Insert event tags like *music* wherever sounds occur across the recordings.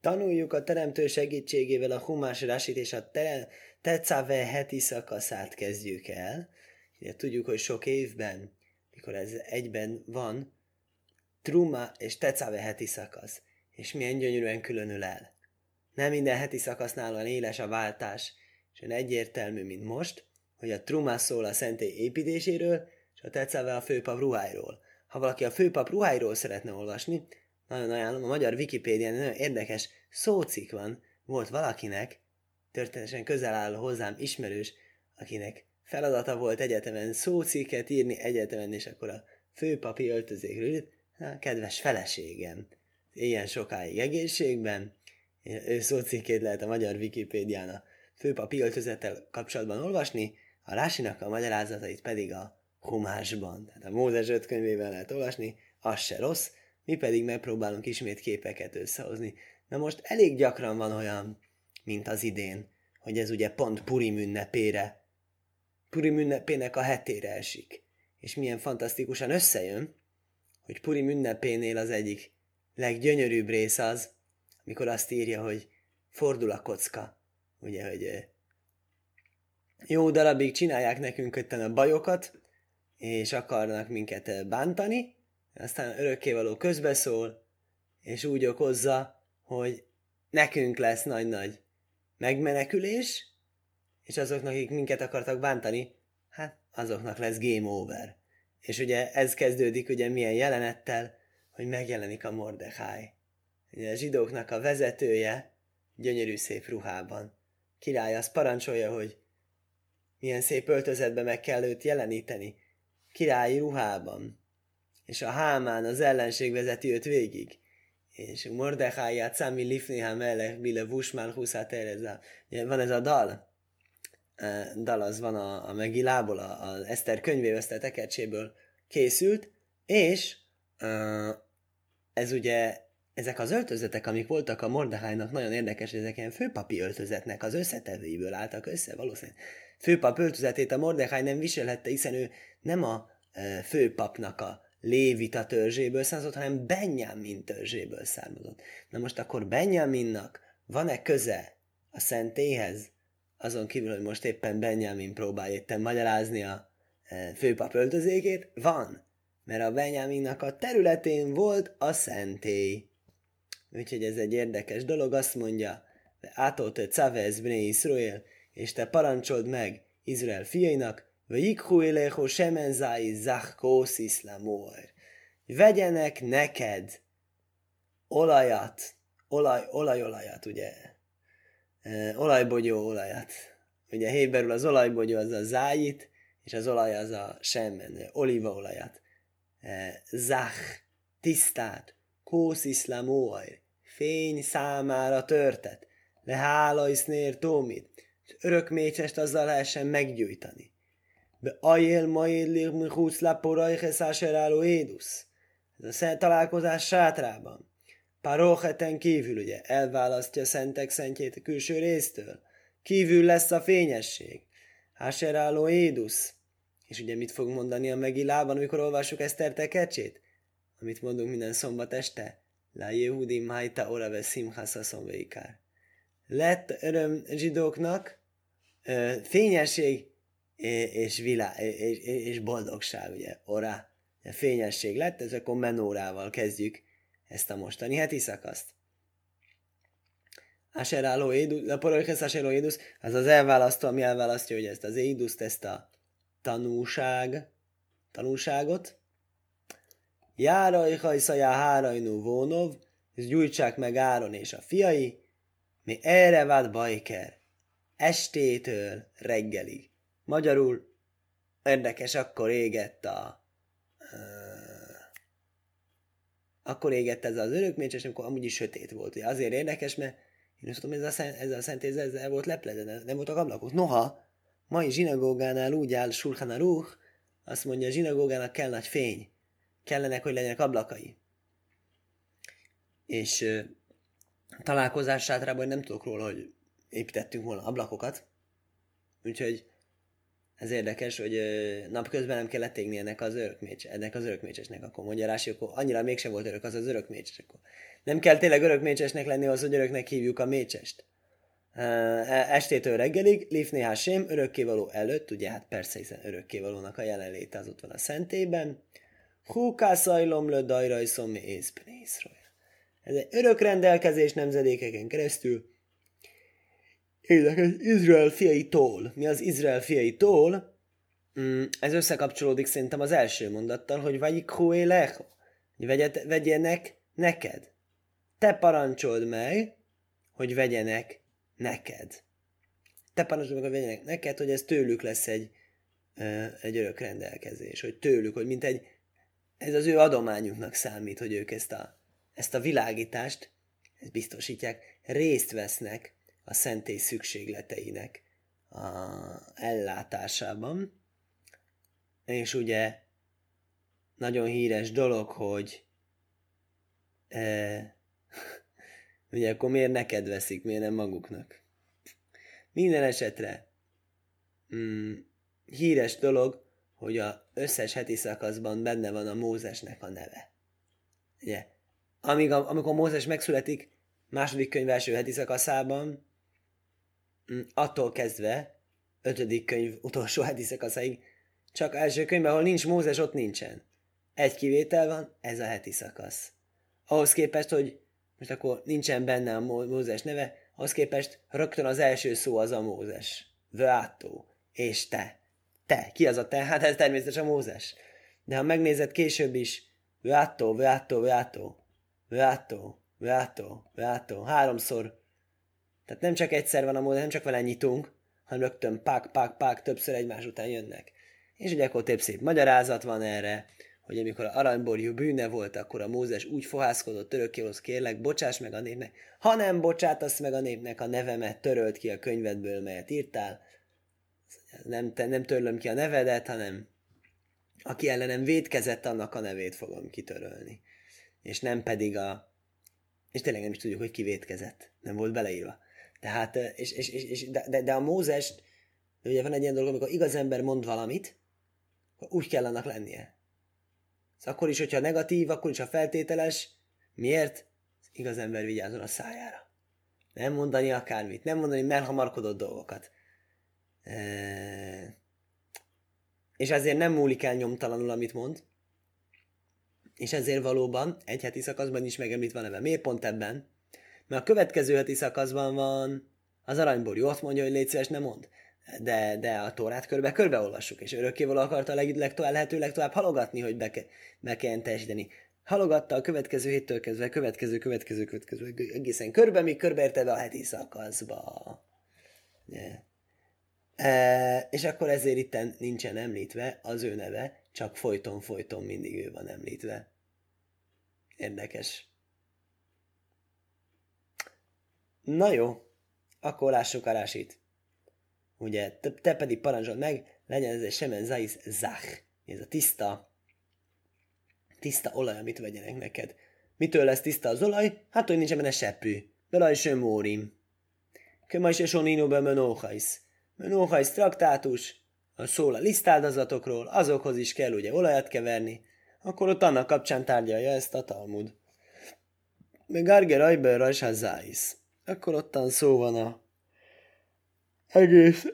Tanuljuk a teremtő segítségével a humás rásit és a tetszave heti szakaszát kezdjük el. Ugye tudjuk, hogy sok évben, mikor ez egyben van, Truma és tetszave heti szakasz. És milyen gyönyörűen különül el. Nem minden heti szakasznál van éles a váltás, és olyan egyértelmű, mint most, hogy a Truma szól a szentély építéséről, és a tetszave a főpap ruháiról. Ha valaki a főpap ruháiról szeretne olvasni, nagyon ajánlom, a magyar Wikipédián nagyon érdekes szócik van. Volt valakinek, történetesen közel áll hozzám ismerős, akinek feladata volt egyetemen szóciket írni egyetemen, és akkor a főpapi öltözékről írt, na, kedves feleségem, ilyen sokáig egészségben, ő szócikét lehet a magyar Wikipédián a főpapi öltözettel kapcsolatban olvasni, a Rásinak a magyarázatait pedig a Humásban, tehát a Mózes öt könyvében lehet olvasni, az se rossz, mi pedig megpróbálunk ismét képeket összehozni. Na most elég gyakran van olyan, mint az idén, hogy ez ugye pont Purim ünnepére, Purim ünnepének a hetére esik. És milyen fantasztikusan összejön, hogy Purim ünnepénél az egyik leggyönyörűbb rész az, amikor azt írja, hogy fordul a kocka. Ugye, hogy jó darabig csinálják nekünk ötten a bajokat, és akarnak minket bántani, aztán örökkévaló közbeszól, és úgy okozza, hogy nekünk lesz nagy-nagy megmenekülés, és azoknak, akik minket akartak bántani, hát azoknak lesz game over. És ugye ez kezdődik ugye milyen jelenettel, hogy megjelenik a Mordechai. Ugye a zsidóknak a vezetője gyönyörű szép ruhában. Király azt parancsolja, hogy milyen szép öltözetbe meg kell őt jeleníteni. Királyi ruhában és a Hámán, az ellenség vezeti őt végig. És Mordechai Yatszami Lifniha Melech Bile Vusmál Huszát Ereza. Van ez a dal, dal az van a, a Megilából, az Eszter könyvéből, tekercséből készült, és ez ugye ezek az öltözetek, amik voltak a Mordehájnak nagyon érdekes, ezek ilyen főpapi öltözetnek az összetevőiből álltak össze, valószínűleg. Főpap öltözetét a Mordeháj nem viselhette, hiszen ő nem a főpapnak a Lévita törzséből származott, hanem Benjamin törzséből származott. Na most akkor Benjaminnak van-e köze a szentéhez? Azon kívül, hogy most éppen Benjamin próbálja éppen magyarázni a e, főpap öltözékét? Van, mert a Benjaminnak a területén volt a szentély. Úgyhogy ez egy érdekes dolog, azt mondja, átolte Cavez Bnei Israel, és te parancsold meg Izrael fiainak, Vajikhu éleho semenzái zachkósz iszlamor. Vegyenek neked olajat, olaj, olajolajat, ugye? E, olajbogyó olajat. Ugye héberül az olajbogyó az a zájit, és az olaj az a semmen, olívaolajat. E, zach, tisztát, kósz iszlamor, fény számára törtet, le hála isznér tómit, örökmécsest azzal lehessen meggyújtani. Beajél majd lir michuc laporajches asher édusz. Ez a szent találkozás sátrában. Parocheten kívül ugye elválasztja szentek szentjét a külső résztől. Kívül lesz a fényesség. Asher édusz. És ugye mit fog mondani a Megilában, amikor olvassuk Eszter tekecsét? Amit mondunk minden szombat este? La Yehudim Haita Orave Simchasaszon Veikár. Lett öröm zsidóknak, fényesség és, vilá, és, és boldogság, ugye, orá, fényesség lett, ez akkor menórával kezdjük ezt a mostani heti szakaszt. Aseráló édus, a porolkesz aseráló édus, az az elválasztó, ami elválasztja, hogy ezt az éduszt, ezt a tanúság, tanúságot. Járaj hajszajá hárajnú vónov, és gyújtsák meg Áron és a fiai, mi erre vált bajker, estétől reggelig. Magyarul érdekes, akkor égett a akkor égett ez az örökmécs, és amikor amúgy is sötét volt. Ugye azért érdekes, mert én azt tudom, ez a, ez a szent ez el volt lepledve, nem voltak ablakok. Noha, mai zsinagógánál úgy áll Sulchan Aruch, azt mondja, a zsinagógának kell nagy fény. Kellenek, hogy legyenek ablakai. És uh, találkozás sátrában nem tudok róla, hogy építettünk volna ablakokat. Úgyhogy Ez érdekes, hogy napközben nem kellett égni ennek az örökmécs, ennek az örökmécsesnek, akkor mondja Rási, akkor annyira mégsem volt örök az az örökmécses, akkor nem kell tényleg örökmécsesnek lenni az, hogy öröknek hívjuk a mécsest. E, estétől reggelig, Lifné Hashem, örökkévaló előtt, ugye hát persze, hiszen örökkévalónak a jelenléte az ott van a szentében. Húkászajlom le dajrajszom észpnészről. Ez egy örök rendelkezés nemzedékeken keresztül. Érdekes, Izrael fiaitól. Mi az Izrael fiaitól? Mm, ez összekapcsolódik szerintem az első mondattal, hogy vagyik huélecho. Hogy vegyenek neked. Te parancsold meg, hogy vegyenek neked. Te parancsold meg, hogy vegyenek neked, hogy ez tőlük lesz egy, egy örök rendelkezés. Hogy tőlük, hogy mint egy, ez az ő adományuknak számít, hogy ők ezt a ezt a világítást, ezt biztosítják, részt vesznek a szentély szükségleteinek a ellátásában. És ugye nagyon híres dolog, hogy e, *laughs* ugye akkor miért neked veszik, miért nem maguknak. Minden esetre mm, híres dolog, hogy a összes heti szakaszban benne van a Mózesnek a neve. Ugye? amíg amikor Mózes megszületik, második könyv első heti szakaszában, attól kezdve, ötödik könyv utolsó heti szakaszáig, csak első könyvben, ahol nincs Mózes, ott nincsen. Egy kivétel van, ez a heti szakasz. Ahhoz képest, hogy most akkor nincsen benne a Mózes neve, ahhoz képest rögtön az első szó az a Mózes. Vöátó. És te. Te. Ki az a te? Hát ez természetesen Mózes. De ha megnézed később is, Vöátó, Vöátó, Vöátó. Beato, Beato, Beato, háromszor. Tehát nem csak egyszer van a mód, nem csak vele nyitunk, hanem rögtön pák, pák, pák, többször egymás után jönnek. És ugye akkor több szép magyarázat van erre, hogy amikor a aranyborjú bűne volt, akkor a Mózes úgy fohászkodott örökkéhoz, kérlek, bocsáss meg a népnek. Ha nem bocsátasz meg a népnek, a nevemet törölt ki a könyvedből, melyet írtál. Nem, te, nem törlöm ki a nevedet, hanem aki ellenem védkezett, annak a nevét fogom kitörölni és nem pedig a... És tényleg nem is tudjuk, hogy ki vétkezett. Nem volt beleírva. Tehát, és, és, és, és de, de, a Mózes, ugye van egy ilyen dolog, amikor igaz ember mond valamit, úgy kell annak lennie. Szóval akkor is, hogyha negatív, akkor is, ha feltételes, miért? Az igaz ember vigyázzon a szájára. Nem mondani akármit, nem mondani melhamarkodott dolgokat. E... És ezért nem múlik el nyomtalanul, amit mond, és ezért valóban egy heti szakaszban is megemlítve a neve. Miért pont ebben? Mert a következő heti szakaszban van az aranyborjú, ott mondja, hogy légy szíves, nem mond. De, de a tórát körbe körbe olvassuk, és örökkévaló akarta a leg, legtovább, lehető legtovább halogatni, hogy be, be teljesíteni. Halogatta a következő héttől kezdve, következő, következő, következő, egészen körbe, míg körbeérte be a heti szakaszba. Yeah. E, és akkor ezért itt nincsen említve az ő neve, csak folyton-folyton mindig ő van említve. Érdekes. Na jó, akkor lássuk a rásit. Ugye, te, te pedig parancsolod meg, legyen ez egy semen zaiz zach. Ez a tiszta, tiszta olaj, amit vegyenek neked. Mitől lesz tiszta az olaj? Hát, hogy nincs benne seprű. Belaj sem mórim. Köma is esonino be menóhajsz. Menóhajsz traktátus, szól a lisztáldozatokról, azokhoz is kell ugye olajat keverni, akkor ott annak kapcsán tárgyalja ezt a Talmud. Meg Arger Ajber Rajsázáis. Akkor ottan szó van a egész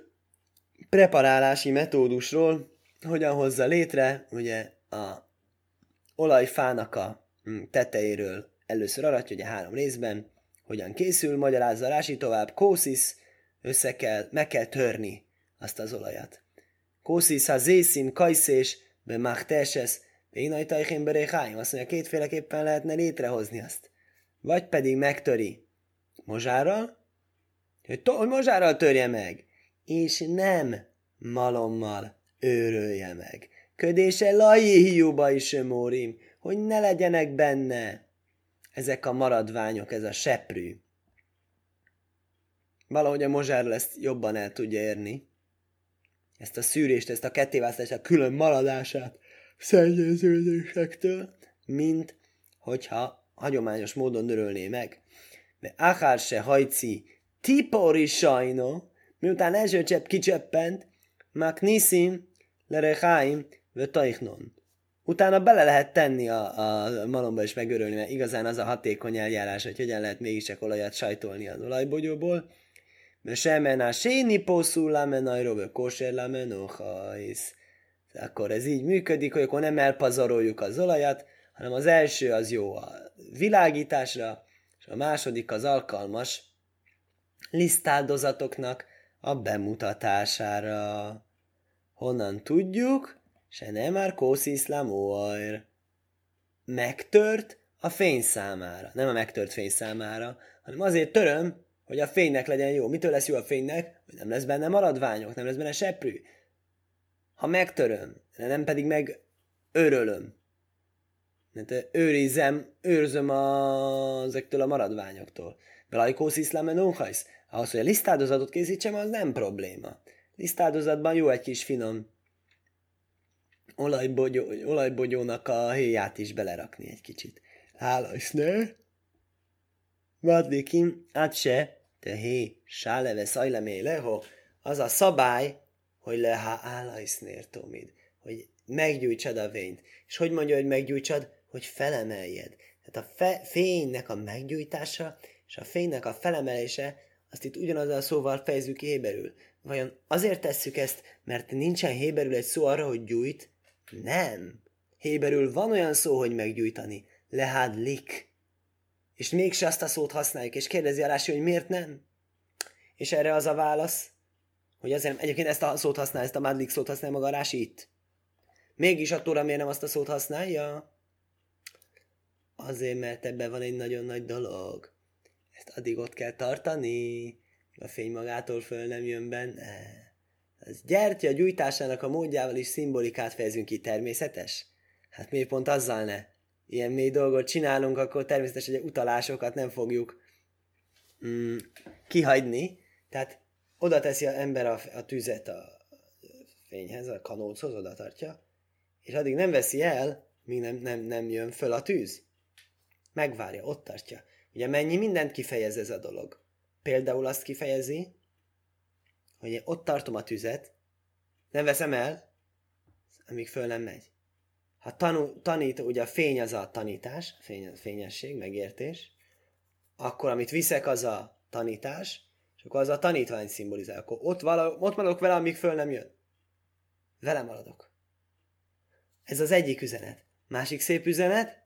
preparálási metódusról, hogyan hozza létre, ugye a olajfának a mm, tetejéről először aratja, ugye három részben, hogyan készül, magyarázza Rási tovább, kószisz, össze kell, meg kell törni azt az olajat. Kószisz ha zészin kajszés, be máhtesesz, Bénai tajhén beréháim, azt mondja, kétféleképpen lehetne létrehozni azt. Vagy pedig megtöri mozsárral, hogy, to- hogy mozsárral törje meg, és nem malommal őrölje meg. Ködése lajé hiúba is mórim, hogy ne legyenek benne ezek a maradványok, ez a seprű. Valahogy a mozsárral ezt jobban el tudja érni. Ezt a szűrést, ezt a kettéválasztást, a külön maradását szennyeződésektől, mint hogyha hagyományos módon nörölné meg. De akár se hajci tipori sajno, miután első csepp kicseppent, maknisim, lerechaim, vötaichnon. Utána bele lehet tenni a, a malomba és megörölni, mert igazán az a hatékony eljárás, hogy hogyan lehet mégiscsak olajat sajtolni az olajbogyóból. Mert semen a séni poszul lamen ajróbe kóser lamen Akkor ez így működik, hogy akkor nem elpazaroljuk az olajat, hanem az első az jó a világításra, a második az alkalmas lisztáldozatoknak a bemutatására. Honnan tudjuk? Se nem már kósziszlám óajr. Megtört a fény számára. Nem a megtört fény számára, hanem azért töröm, hogy a fénynek legyen jó. Mitől lesz jó a fénynek? Hogy nem lesz benne maradványok, nem lesz benne seprű. Ha megtöröm, de nem pedig meg örölöm. Mert őrizem, őrzöm a, ezektől a maradványoktól. Belajkósz iszlám enóhajsz. Ahhoz, hogy a lisztáldozatot készítsem, az nem probléma. Lisztáldozatban jó egy kis finom olajbogyó, olajbogyónak a héját is belerakni egy kicsit. Hála is, ne? Vadlikim, át se, te hé, sáleve szajlemé leho, az a szabály, hogy leha állajsznér tomid, hogy meggyújtsad a vényt. És hogy mondja, hogy meggyújtsad? Hogy felemeljed. Tehát a fe, fénynek a meggyújtása és a fénynek a felemelése, azt itt ugyanazzal a szóval fejezzük héberül. Vajon azért tesszük ezt, mert nincsen héberül egy szó arra, hogy gyújt, nem. Héberül van olyan szó, hogy meggyújtani. lik. És mégse azt a szót használjuk, és kérdezi a Rási, hogy miért nem? És erre az a válasz, hogy azért egyébként ezt a szót használ, ezt a madlik szót használja maga a Rási itt. Mégis a Tóra miért nem azt a szót használja? Azért, mert ebben van egy nagyon nagy dolog. Ezt addig ott kell tartani, a fény magától föl nem jön benne. Az gyertya gyújtásának a módjával is szimbolikát fejezünk ki, természetes? Hát miért pont azzal ne? Ilyen mély dolgot csinálunk, akkor természetesen hogy utalásokat nem fogjuk mm, kihagyni. Tehát oda teszi az ember a, a tüzet a fényhez, a kanóchoz, oda tartja, és addig nem veszi el, míg nem, nem, nem jön föl a tűz. Megvárja, ott tartja. Ugye mennyi mindent kifejez ez a dolog? Például azt kifejezi, hogy én ott tartom a tüzet, nem veszem el, amíg föl nem megy. Ha tanul, tanít, ugye a fény az a tanítás, fény, fényesség, megértés, akkor amit viszek az a tanítás, és akkor az a tanítvány szimbolizál. Akkor ott, vala, ott maradok vele, amíg föl nem jön. Vele maradok. Ez az egyik üzenet. Másik szép üzenet,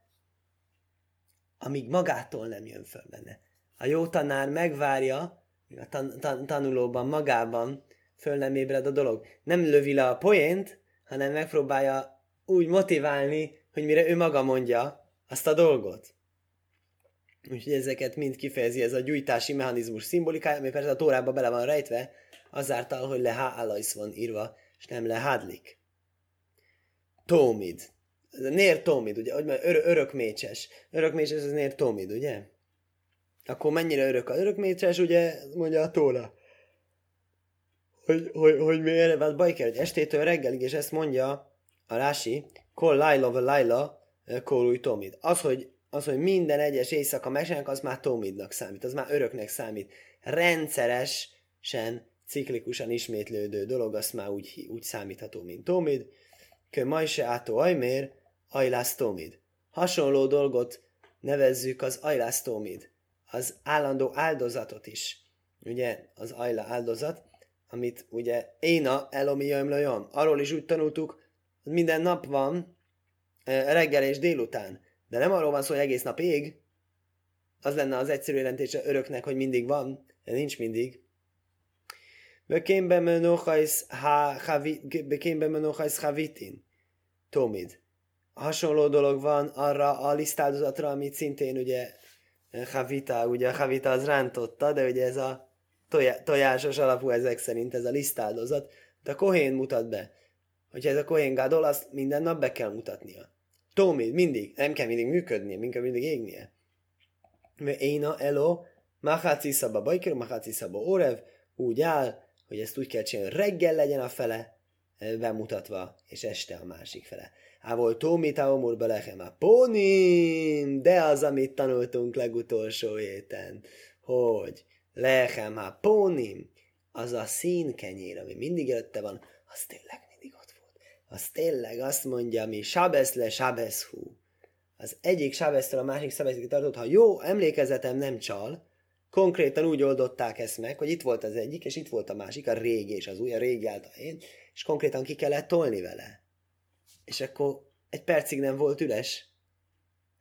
amíg magától nem jön föl benne. A jó tanár megvárja, a tan- tan- tanulóban, magában föl nem ébred a dolog. Nem lövi le a poént, hanem megpróbálja úgy motiválni, hogy mire ő maga mondja azt a dolgot. Úgyhogy ezeket mind kifejezi ez a gyújtási mechanizmus szimbolikája, ami persze a tórába bele van rejtve, azáltal, hogy le hálajsz van írva, és nem le hádlik. Tómid. Ez a nér tómid, ugye? Hogy ör- örökmécses. Örökmécses, ez nér tómid, ugye? akkor mennyire örök a örökmécses, ugye, mondja a tóra. Hogy, hogy, hogy miért, hát baj kell, hogy estétől reggelig, és ezt mondja a Rási, kol laila ve laila, kol tomid. Az, hogy, az, hogy minden egyes éjszaka mesenek, az már tomidnak számít, az már öröknek számít. Rendszeresen, ciklikusan ismétlődő dolog, az már úgy, úgy számítható, mint tomid. Kö majse átó ajmér, ajlász tomid. Hasonló dolgot nevezzük az ajlász tomid az állandó áldozatot is. Ugye az ajla áldozat, amit ugye Éna Elomi Jömlöjön. Arról is úgy tanultuk, hogy minden nap van reggel és délután. De nem arról van szó, hogy egész nap ég. Az lenne az egyszerű jelentése öröknek, hogy mindig van, de nincs mindig. Bekémbe menochajsz havitin. Tomid. Hasonló dolog van arra a lisztáldozatra, amit szintén ugye Havita, ugye a Havita az rántotta, de ugye ez a tojásos alapú ezek szerint, ez a lisztáldozat, de a Kohén mutat be. Hogyha ez a Kohén Gadol, azt minden nap be kell mutatnia. Tómid, mindig, nem kell mindig működnie, mindig mindig égnie. Mert Éna Elo, Maháci Szaba Bajker, Maháci Szaba Orev, úgy áll, hogy ezt úgy kell csinálni, reggel legyen a fele bemutatva, és este a másik fele. Ávol tómi taomur belechem a pónim, de az, amit tanultunk legutolsó héten, hogy lechem a pónim, az a színkenyér, ami mindig előtte van, az tényleg mindig ott volt. Az tényleg azt mondja, mi Sábesz le Sábeszhú. Az egyik Sábesztől a másik Sábeszig tartott, ha jó emlékezetem nem csal, konkrétan úgy oldották ezt meg, hogy itt volt az egyik, és itt volt a másik, a régi és az új, a régi által én, és konkrétan ki kellett tolni vele. És akkor egy percig nem volt üres.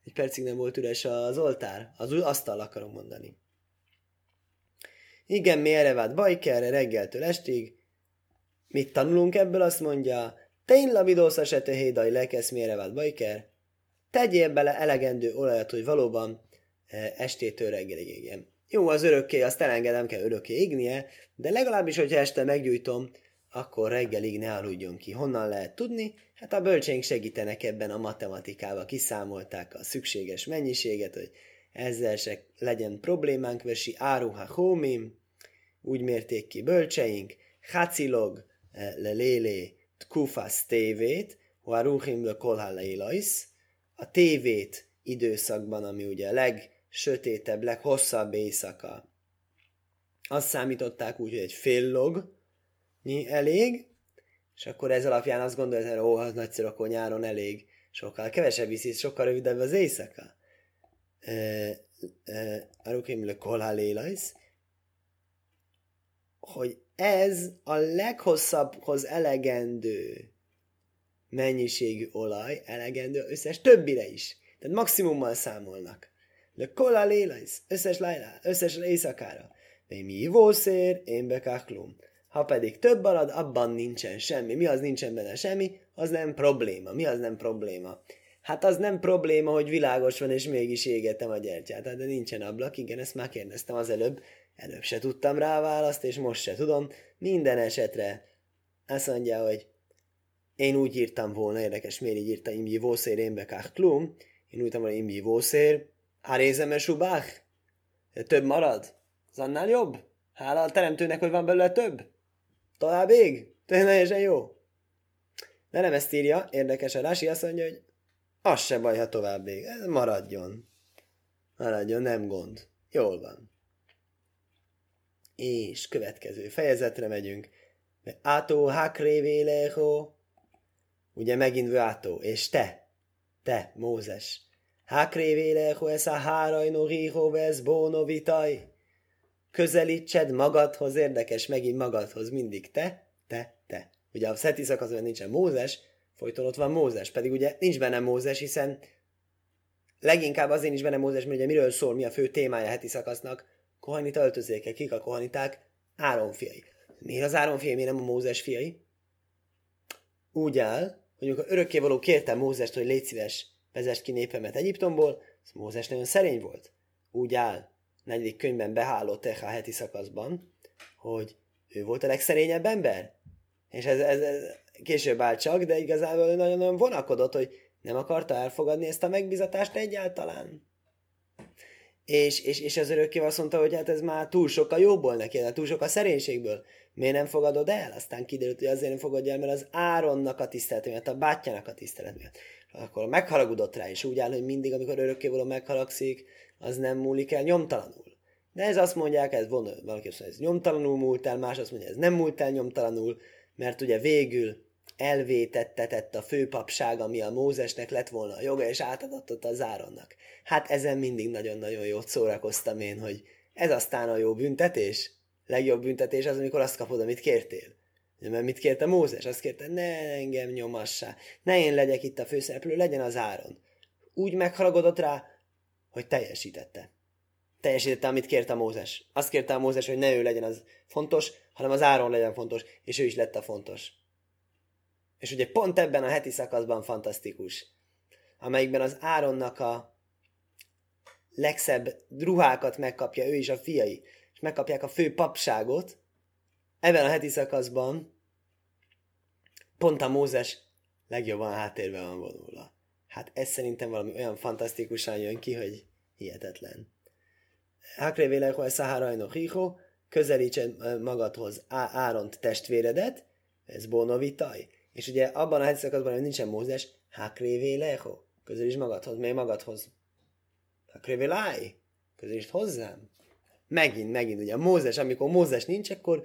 Egy percig nem volt üres az oltár. Az asztal akarom mondani. Igen, mi erre vált Bajkerre reggeltől estig. Mit tanulunk ebből? Azt mondja, Tein labidósza se te hédai lekesz, mi erre vált Bajker. Tegyél bele elegendő olajat, hogy valóban e, estétől reggelig égjen. Jó, az örökké, azt elengedem, kell örökké égnie, de legalábbis, hogyha este meggyújtom, akkor reggelig ne aludjon ki. Honnan lehet tudni? Hát a bölcsénk segítenek ebben a matematikával, kiszámolták a szükséges mennyiséget, hogy ezzel se legyen problémánk, versi áruha hómim, úgy mérték ki bölcseink, hacilog eh, le lélé tkufas tévét, huaruchim le kolhalleilais, a tévét időszakban, ami ugye a legsötétebb, leghosszabb éjszaka. Azt számították úgy, hogy egy fél log elég, és akkor ez alapján azt gondolod, hogy ó, az nagyszerű, akkor nyáron elég. Sokkal kevesebb viszi, sokkal rövidebb az éjszaka. Arukim le kolhalélajsz, hogy ez a leghosszabbhoz elegendő mennyiségű olaj, elegendő összes többire is. Tehát maximummal számolnak. De kola lélajsz, összes lajlá, összes éjszakára. De mi jószér, én bekáklum. Ha pedig több marad, abban nincsen semmi. Mi az nincsen benne semmi? Az nem probléma. Mi az nem probléma? Hát az nem probléma, hogy világos van, és mégis égetem a gyertyát. Hát de nincsen ablak, igen, ezt már kérdeztem az előbb. Előbb se tudtam rá választ, és most se tudom. Minden esetre azt mondja, hogy én úgy írtam volna, érdekes, miért így írta imji vószér én klum. Én úgy írtam volna imji vószér, árézeme subách. Több marad? Az annál jobb? Hála a teremtőnek, hogy van belőle több? Tovább ég? Teljesen jó. De nem ezt írja, érdekes a Rási azt mondja, hogy az se baj, ha tovább ég. Maradjon. Maradjon, nem gond. Jól van. És következő fejezetre megyünk. Átó hakrévéleho. Ugye megint átó. És te, te, Mózes. Hakrévéleho ez a hárajno riho vesz bóno vitaj közelítsed magadhoz, érdekes, megint magadhoz, mindig te, te, te. Ugye a szeti szakaszban nincsen Mózes, folyton ott van Mózes, pedig ugye nincs benne Mózes, hiszen leginkább azért nincs benne Mózes, mert ugye miről szól, mi a fő témája a heti szakasznak, kohanit öltözéke, kik a kohaniták? Áron fiai. Miért az Áron fiai, miért nem a Mózes fiai? Úgy áll, hogy amikor örökkévaló kérte Mózest, hogy légy szíves, vezest ki népemet Egyiptomból, az Mózes nagyon szerény volt. Úgy áll, negyedik könyvben beháló Teha heti szakaszban, hogy ő volt a legszerényebb ember. És ez, ez, ez később áll csak, de igazából nagyon-nagyon vonakodott, hogy nem akarta elfogadni ezt a megbizatást egyáltalán. És, és, és az örökké azt mondta, hogy hát ez már túl sok a jóból neki, de túl sok a szerénységből. Miért nem fogadod el? Aztán kiderült, hogy azért nem fogadja el, mert az Áronnak a tisztelet miatt, a bátyjának a tisztelet miatt. Akkor megharagudott rá, és úgy áll, hogy mindig, amikor örökkévaló megharagszik, az nem múlik el nyomtalanul. De ez azt mondják, ez von, valaki azt mondja, ez nyomtalanul múlt el, más azt mondja, ez nem múlt el nyomtalanul, mert ugye végül elvétettetett a főpapság, ami a Mózesnek lett volna a joga, és átadott az Áronnak. Hát ezen mindig nagyon-nagyon jót szórakoztam én, hogy ez aztán a jó büntetés. Legjobb büntetés az, amikor azt kapod, amit kértél. Mert mit kérte Mózes? Azt kérte, ne engem nyomassá, ne én legyek itt a főszereplő, legyen az Áron. Úgy megharagodott rá, hogy teljesítette. Teljesítette, amit kérte Mózes. Azt kérte a Mózes, hogy ne ő legyen az fontos, hanem az Áron legyen fontos, és ő is lett a fontos. És ugye pont ebben a heti szakaszban fantasztikus, amelyikben az Áronnak a legszebb ruhákat megkapja ő is a fiai, és megkapják a fő papságot, ebben a heti szakaszban pont a Mózes legjobban háttérben van vonulva. Hát ez szerintem valami olyan fantasztikusan jön ki, hogy hihetetlen. Hakre hogy Szaharajno Hiho, közelítsen magadhoz Áront testvéredet, ez Bonovitaj. És ugye abban a hegyszakaszban, hogy nincsen Mózes, Hakre Véleho, közelíts magadhoz, mely magadhoz? Hakre Vélaj, közelítsd hozzám. Megint, megint, ugye a Mózes, amikor Mózes nincs, akkor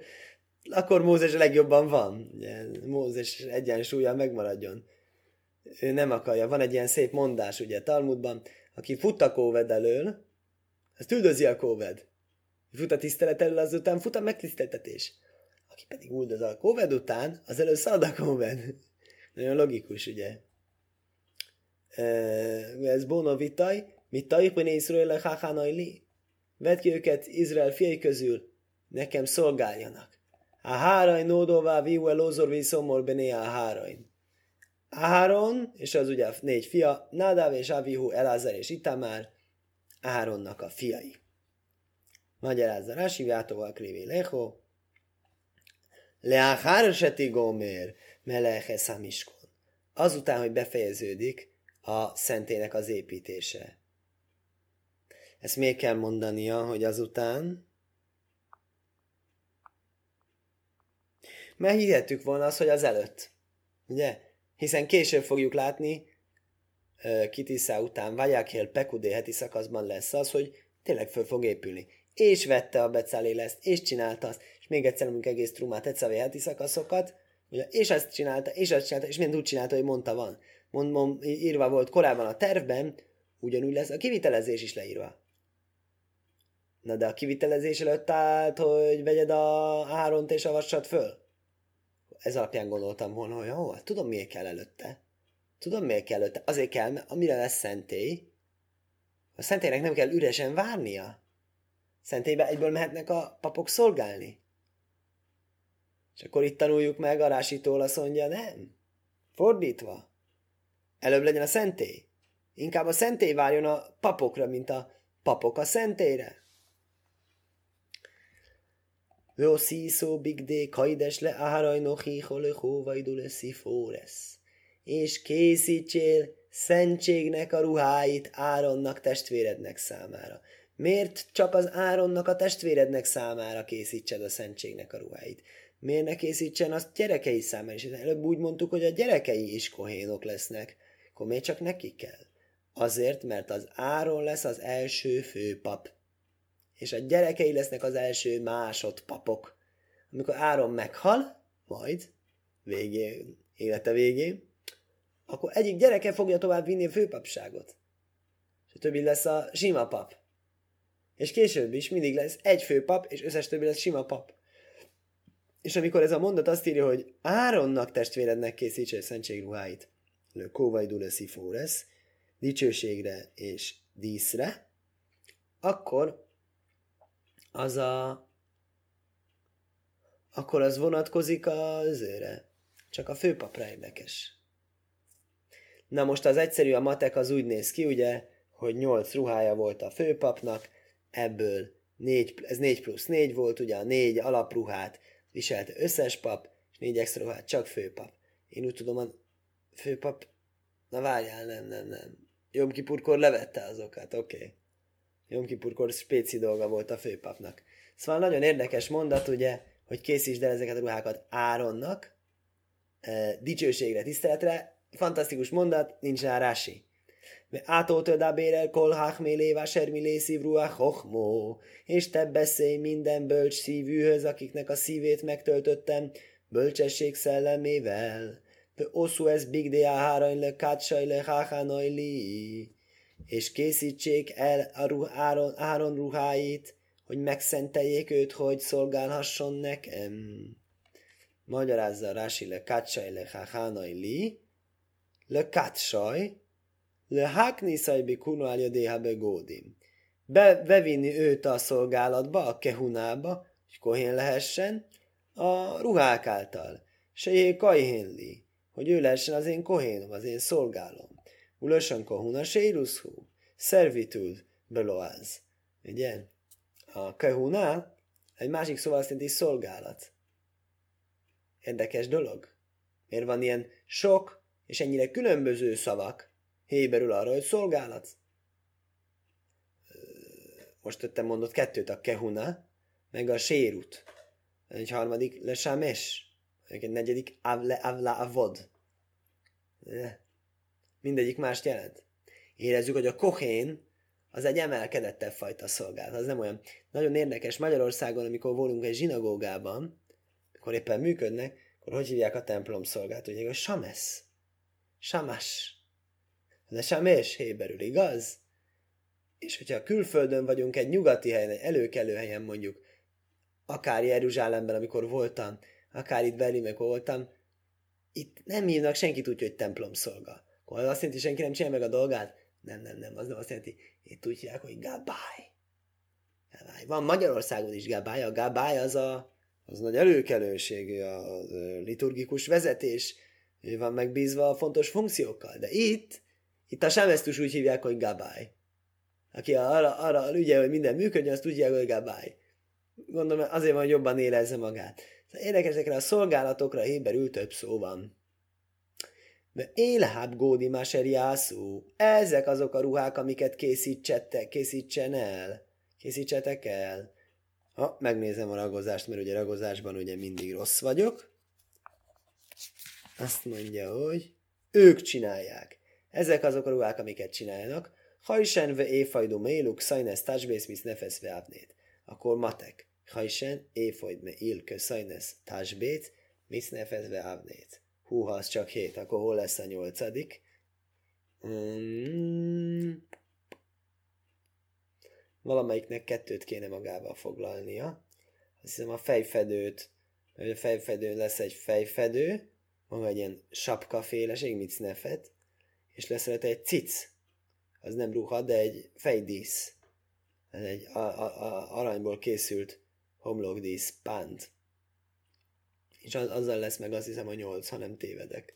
akkor Mózes legjobban van. Ugye, Mózes egyensúlya megmaradjon. Ő nem akarja. Van egy ilyen szép mondás, ugye, Talmudban, aki fut a kóved elől, ezt üldözi a kóved. Fut a tisztelet elől, azután fut a megtiszteltetés. Aki pedig üldöz a kóved után, az elő szalad a kóved. *laughs* Nagyon logikus, ugye? Ez Bono vitaj, mit tajpon Észrael li. Vedd ki őket Izrael fiai közül, nekem szolgáljanak. A háraj nódóvá viu elózor viszomor bené a hárain. Áron, és az ugye négy fia, Nádáv és Avihu, Elázer és Itamár, Áronnak a fiai. Magyarázza Rási, Vátóval Krivé Lecho, Leáhár seti gomér, meleche szamiskon. Azután, hogy befejeződik a szentének az építése. Ezt még kell mondania, hogy azután, mert hihettük volna az, hogy az előtt. Ugye? Hiszen később fogjuk látni, Kitiszá után Vajákhél Pekudé heti szakaszban lesz az, hogy tényleg föl fog épülni. És vette a becálé ezt, és csinálta azt, és még egyszer mondjuk egész trumát egyszer heti szakaszokat, ugye, és ezt csinálta, és azt csinálta, és mind úgy csinálta, hogy mondta van. Mond, mond, írva volt korábban a tervben, ugyanúgy lesz a kivitelezés is leírva. Na de a kivitelezés előtt állt, hogy vegyed a áront és avassad föl. Ez alapján gondoltam volna, hogy ó, tudom miért kell előtte. Tudom miért kell előtte. Azért kell, mert amire lesz szentély, a szentélynek nem kell üresen várnia. Szentélybe egyből mehetnek a papok szolgálni. És akkor itt tanuljuk meg, a rásítól azt mondja, nem. Fordítva. Előbb legyen a szentély. Inkább a szentély várjon a papokra, mint a papok a szentélyre. Veoszíszó bigdé kaides le áhajnochi holöhó vajdule szifóresz. És készítsél szentségnek a ruháit Áronnak testvérednek számára. Miért csak az Áronnak a testvérednek számára készítsed a szentségnek a ruháit? Miért ne készítsen azt gyerekei számára is? Előbb úgy mondtuk, hogy a gyerekei is kohénok lesznek. Akkor miért csak nekik kell? Azért, mert az Áron lesz az első főpap és a gyerekei lesznek az első másodpapok. Amikor Áron meghal, majd végén, élete végén, akkor egyik gyereke fogja tovább vinni a főpapságot. És a többi lesz a sima pap. És később is mindig lesz egy főpap, és összes többi lesz sima pap. És amikor ez a mondat azt írja, hogy Áronnak testvérednek készítse szentségruháit, le kóvajdú le szifóresz, dicsőségre és díszre, akkor az a... Akkor az vonatkozik az őre. Csak a főpapra érdekes. Na most az egyszerű a matek az úgy néz ki, ugye, hogy nyolc ruhája volt a főpapnak, ebből négy, ez négy plusz négy volt, ugye a négy alapruhát viselte összes pap, és négy extra ruhát csak főpap. Én úgy tudom, a főpap, na várjál, nem, nem, nem. Jobb kipurkor levette azokat, oké. Okay. Jomkipurkor spéci dolga volt a főpapnak. Szóval nagyon érdekes mondat, ugye, hogy készítsd el ezeket a ruhákat Áronnak, e, dicsőségre, tiszteletre. Fantasztikus mondat, nincs rá rási. Átótől dabérel kolhák mélé vásermi lészív ruach hochmó, és te beszélj minden bölcs szívűhöz, akiknek a szívét megtöltöttem bölcsesség szellemével. De oszú ez big de áhárany le kácsaj le li és készítsék el a ruh, Áron, Áron ruháit, hogy megszenteljék őt, hogy szolgálhasson nekem. Magyarázza Rási le kácsaj le hánai li, le kácsaj, le hákniszaj bi kunálja déha begódim. Be, bevinni őt a szolgálatba, a kehunába, hogy kohén lehessen, a ruhák által. Se jé kajhénli, hogy ő lehessen az én kohénom, az én szolgálom. Ulösen kohuna seiruszhu. Servitud beloáz. Ugye? A kahuna egy másik szóval azt jelenti szolgálat. Érdekes dolog. Miért van ilyen sok és ennyire különböző szavak héberül arra, hogy szolgálat? Most tettem mondott kettőt, a kehuna, meg a sérut. Egy harmadik, le sámes. Egy negyedik, avle avla avod. Mindegyik mást jelent. Érezzük, hogy a kohén az egy emelkedettebb fajta szolgálat. Az nem olyan. Nagyon érdekes Magyarországon, amikor volunk egy zsinagógában, akkor éppen működnek, akkor hogy hívják a templom szolgát? Ugye, hogy Samesz. Samas. De Samés héberül, igaz? És hogyha külföldön vagyunk egy nyugati helyen, egy előkelő helyen mondjuk, akár Jeruzsálemben, amikor voltam, akár itt Berlinben, amikor voltam, itt nem hívnak senkit úgy, hogy templom szolga. Akkor az azt jelenti, senki nem csinálja meg a dolgát? Nem, nem, nem, az nem azt jelenti. Itt úgy hívják, hogy gabály. gabály. Van Magyarországon is gabály, a gabály az a az nagy előkelőség, a liturgikus vezetés, ő van megbízva a fontos funkciókkal. De itt, itt a semesztus úgy hívják, hogy gabály. Aki arra, arra ügye, hogy minden működjön, azt úgy hívják, hogy gabály. Gondolom, azért van, hogy jobban érezze magát. Szóval érdekes, a szolgálatokra héberül több szó van. De élhább gódi máserjászú. Ezek azok a ruhák, amiket készítsettek, készítsen el. Készítsetek el. Ha, megnézem a ragozást, mert ugye ragozásban ugye mindig rossz vagyok. Azt mondja, hogy ők csinálják. Ezek azok a ruhák, amiket csinálnak. Hajsen ve éfajdú méluk, szajnesz társbész, misz nefesz ve apnét. Akkor matek. Hajsen éfajd me ilke, szajnesz társbét, misz nefesz ve apnét. Húha, az csak hét, akkor hol lesz a nyolcadik? Mm, valamelyiknek kettőt kéne magával foglalnia. Azt hiszem a fejfedőt, a fejfedőn lesz egy fejfedő, maga egy ilyen sapkaféleség, mit nefet, és lesz rajta egy cic. Az nem ruha, de egy fejdísz. Ez egy a, a, a, aranyból készült homlokdísz, pánt. És az, azzal lesz meg azt hiszem a nyolc, ha nem tévedek.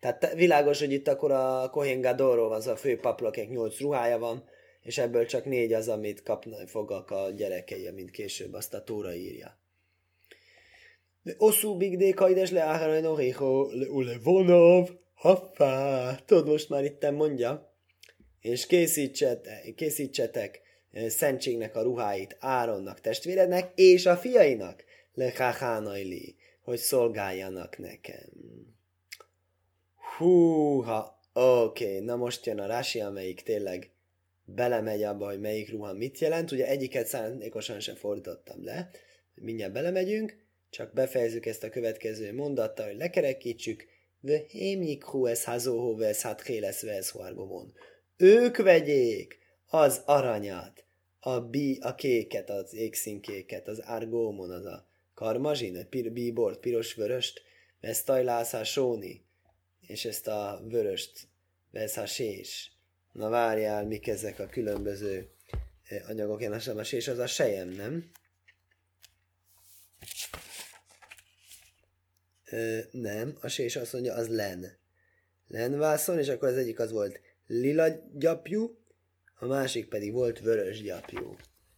Tehát világos, hogy itt akkor a Kohen Gadorról az a fő papla, akinek nyolc ruhája van, és ebből csak négy az, amit kapni fognak a gyerekei, mint később azt a Tóra írja. Oszú bigdé le áharajno rého le vonov, haffá. Tudod, most már itt mondja. És készítsetek, készítsetek szentségnek a ruháit Áronnak, testvérednek, és a fiainak, le hogy szolgáljanak nekem. Húha, oké, okay, na most jön a rási, amelyik tényleg belemegy abba, hogy melyik ruha mit jelent. Ugye egyiket szándékosan sem fordítottam le. Mindjárt belemegyünk, csak befejezzük ezt a következő mondattal, hogy lekerekítsük. Ve hémjikhu ez hazóhó vesz hát héles vesz Ők vegyék az aranyat, a, bi, a kéket, az égszínkéket, az argómon, az a karmazsin, a pir, bíbort, piros-vöröst, ezt tajlászá sóni, és ezt a vöröst vesz a sés. Na várjál, mik ezek a különböző eh, anyagok, én a és az a sejem, nem? Nem, a sés azt mondja, az len. Lenvászon, és akkor az egyik az volt lila gyapjú, a másik pedig volt vörös gyapjú.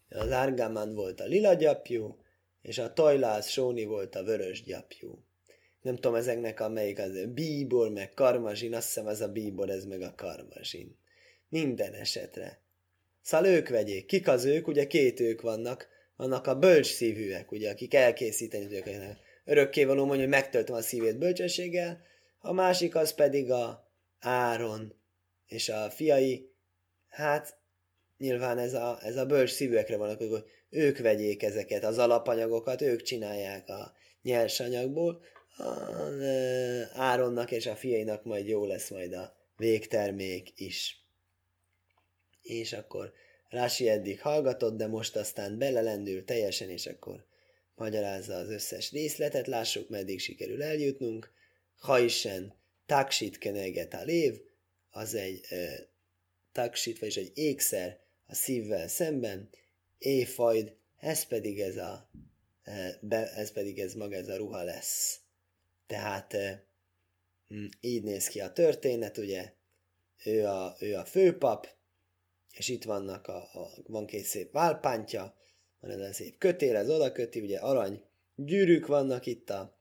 Az árgámán volt a lila gyapjú, és a tojlász sóni volt a vörös gyapjú. Nem tudom ezeknek a melyik az bíbor, meg karmazsin, azt hiszem ez a bíbor, ez meg a karmazsin. Minden esetre. Szóval ők vegyék. Kik az ők? Ugye két ők vannak. Vannak a bölcs szívűek, ugye, akik elkészíteni őket. Örökkévaló mondja, hogy megtöltöm a szívét bölcsességgel. A másik az pedig a Áron és a fiai. Hát nyilván ez a, ez a bölcs szívűekre van, hogy ők vegyék ezeket, az alapanyagokat, ők csinálják a nyersanyagból. Áronnak és a fiainak majd jó lesz majd a végtermék is és akkor Rási eddig hallgatott, de most aztán belelendül teljesen, és akkor magyarázza az összes részletet, lássuk, meddig sikerül eljutnunk. Hajsen taksit keneget a lév, az egy e, taksit, vagyis egy ékszer a szívvel szemben, éfajd, ez pedig ez a be, ez pedig ez maga ez a ruha lesz. Tehát e, így néz ki a történet, ugye, ő a, ő a főpap, és itt vannak a, a van két szép válpántja, van ez a szép kötél, ez oda köti, ugye arany gyűrűk vannak itt a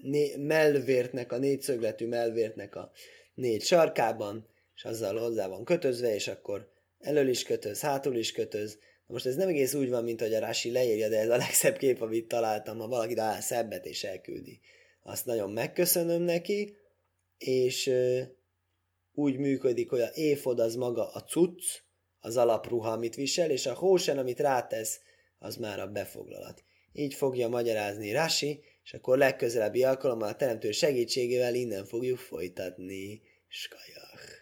né, melvértnek, a négyszögletű melvértnek a négy sarkában, és azzal hozzá van kötözve, és akkor elől is kötöz, hátul is kötöz. Na most ez nem egész úgy van, mint hogy a Rási leírja, de ez a legszebb kép, amit találtam, ha valaki talál szebbet és elküldi. Azt nagyon megköszönöm neki, és úgy működik, hogy a éfod az maga a cucc, az alapruha, amit visel, és a hósen, amit rátesz, az már a befoglalat. Így fogja magyarázni Rasi, és akkor legközelebbi alkalommal a teremtő segítségével innen fogjuk folytatni. Skajach.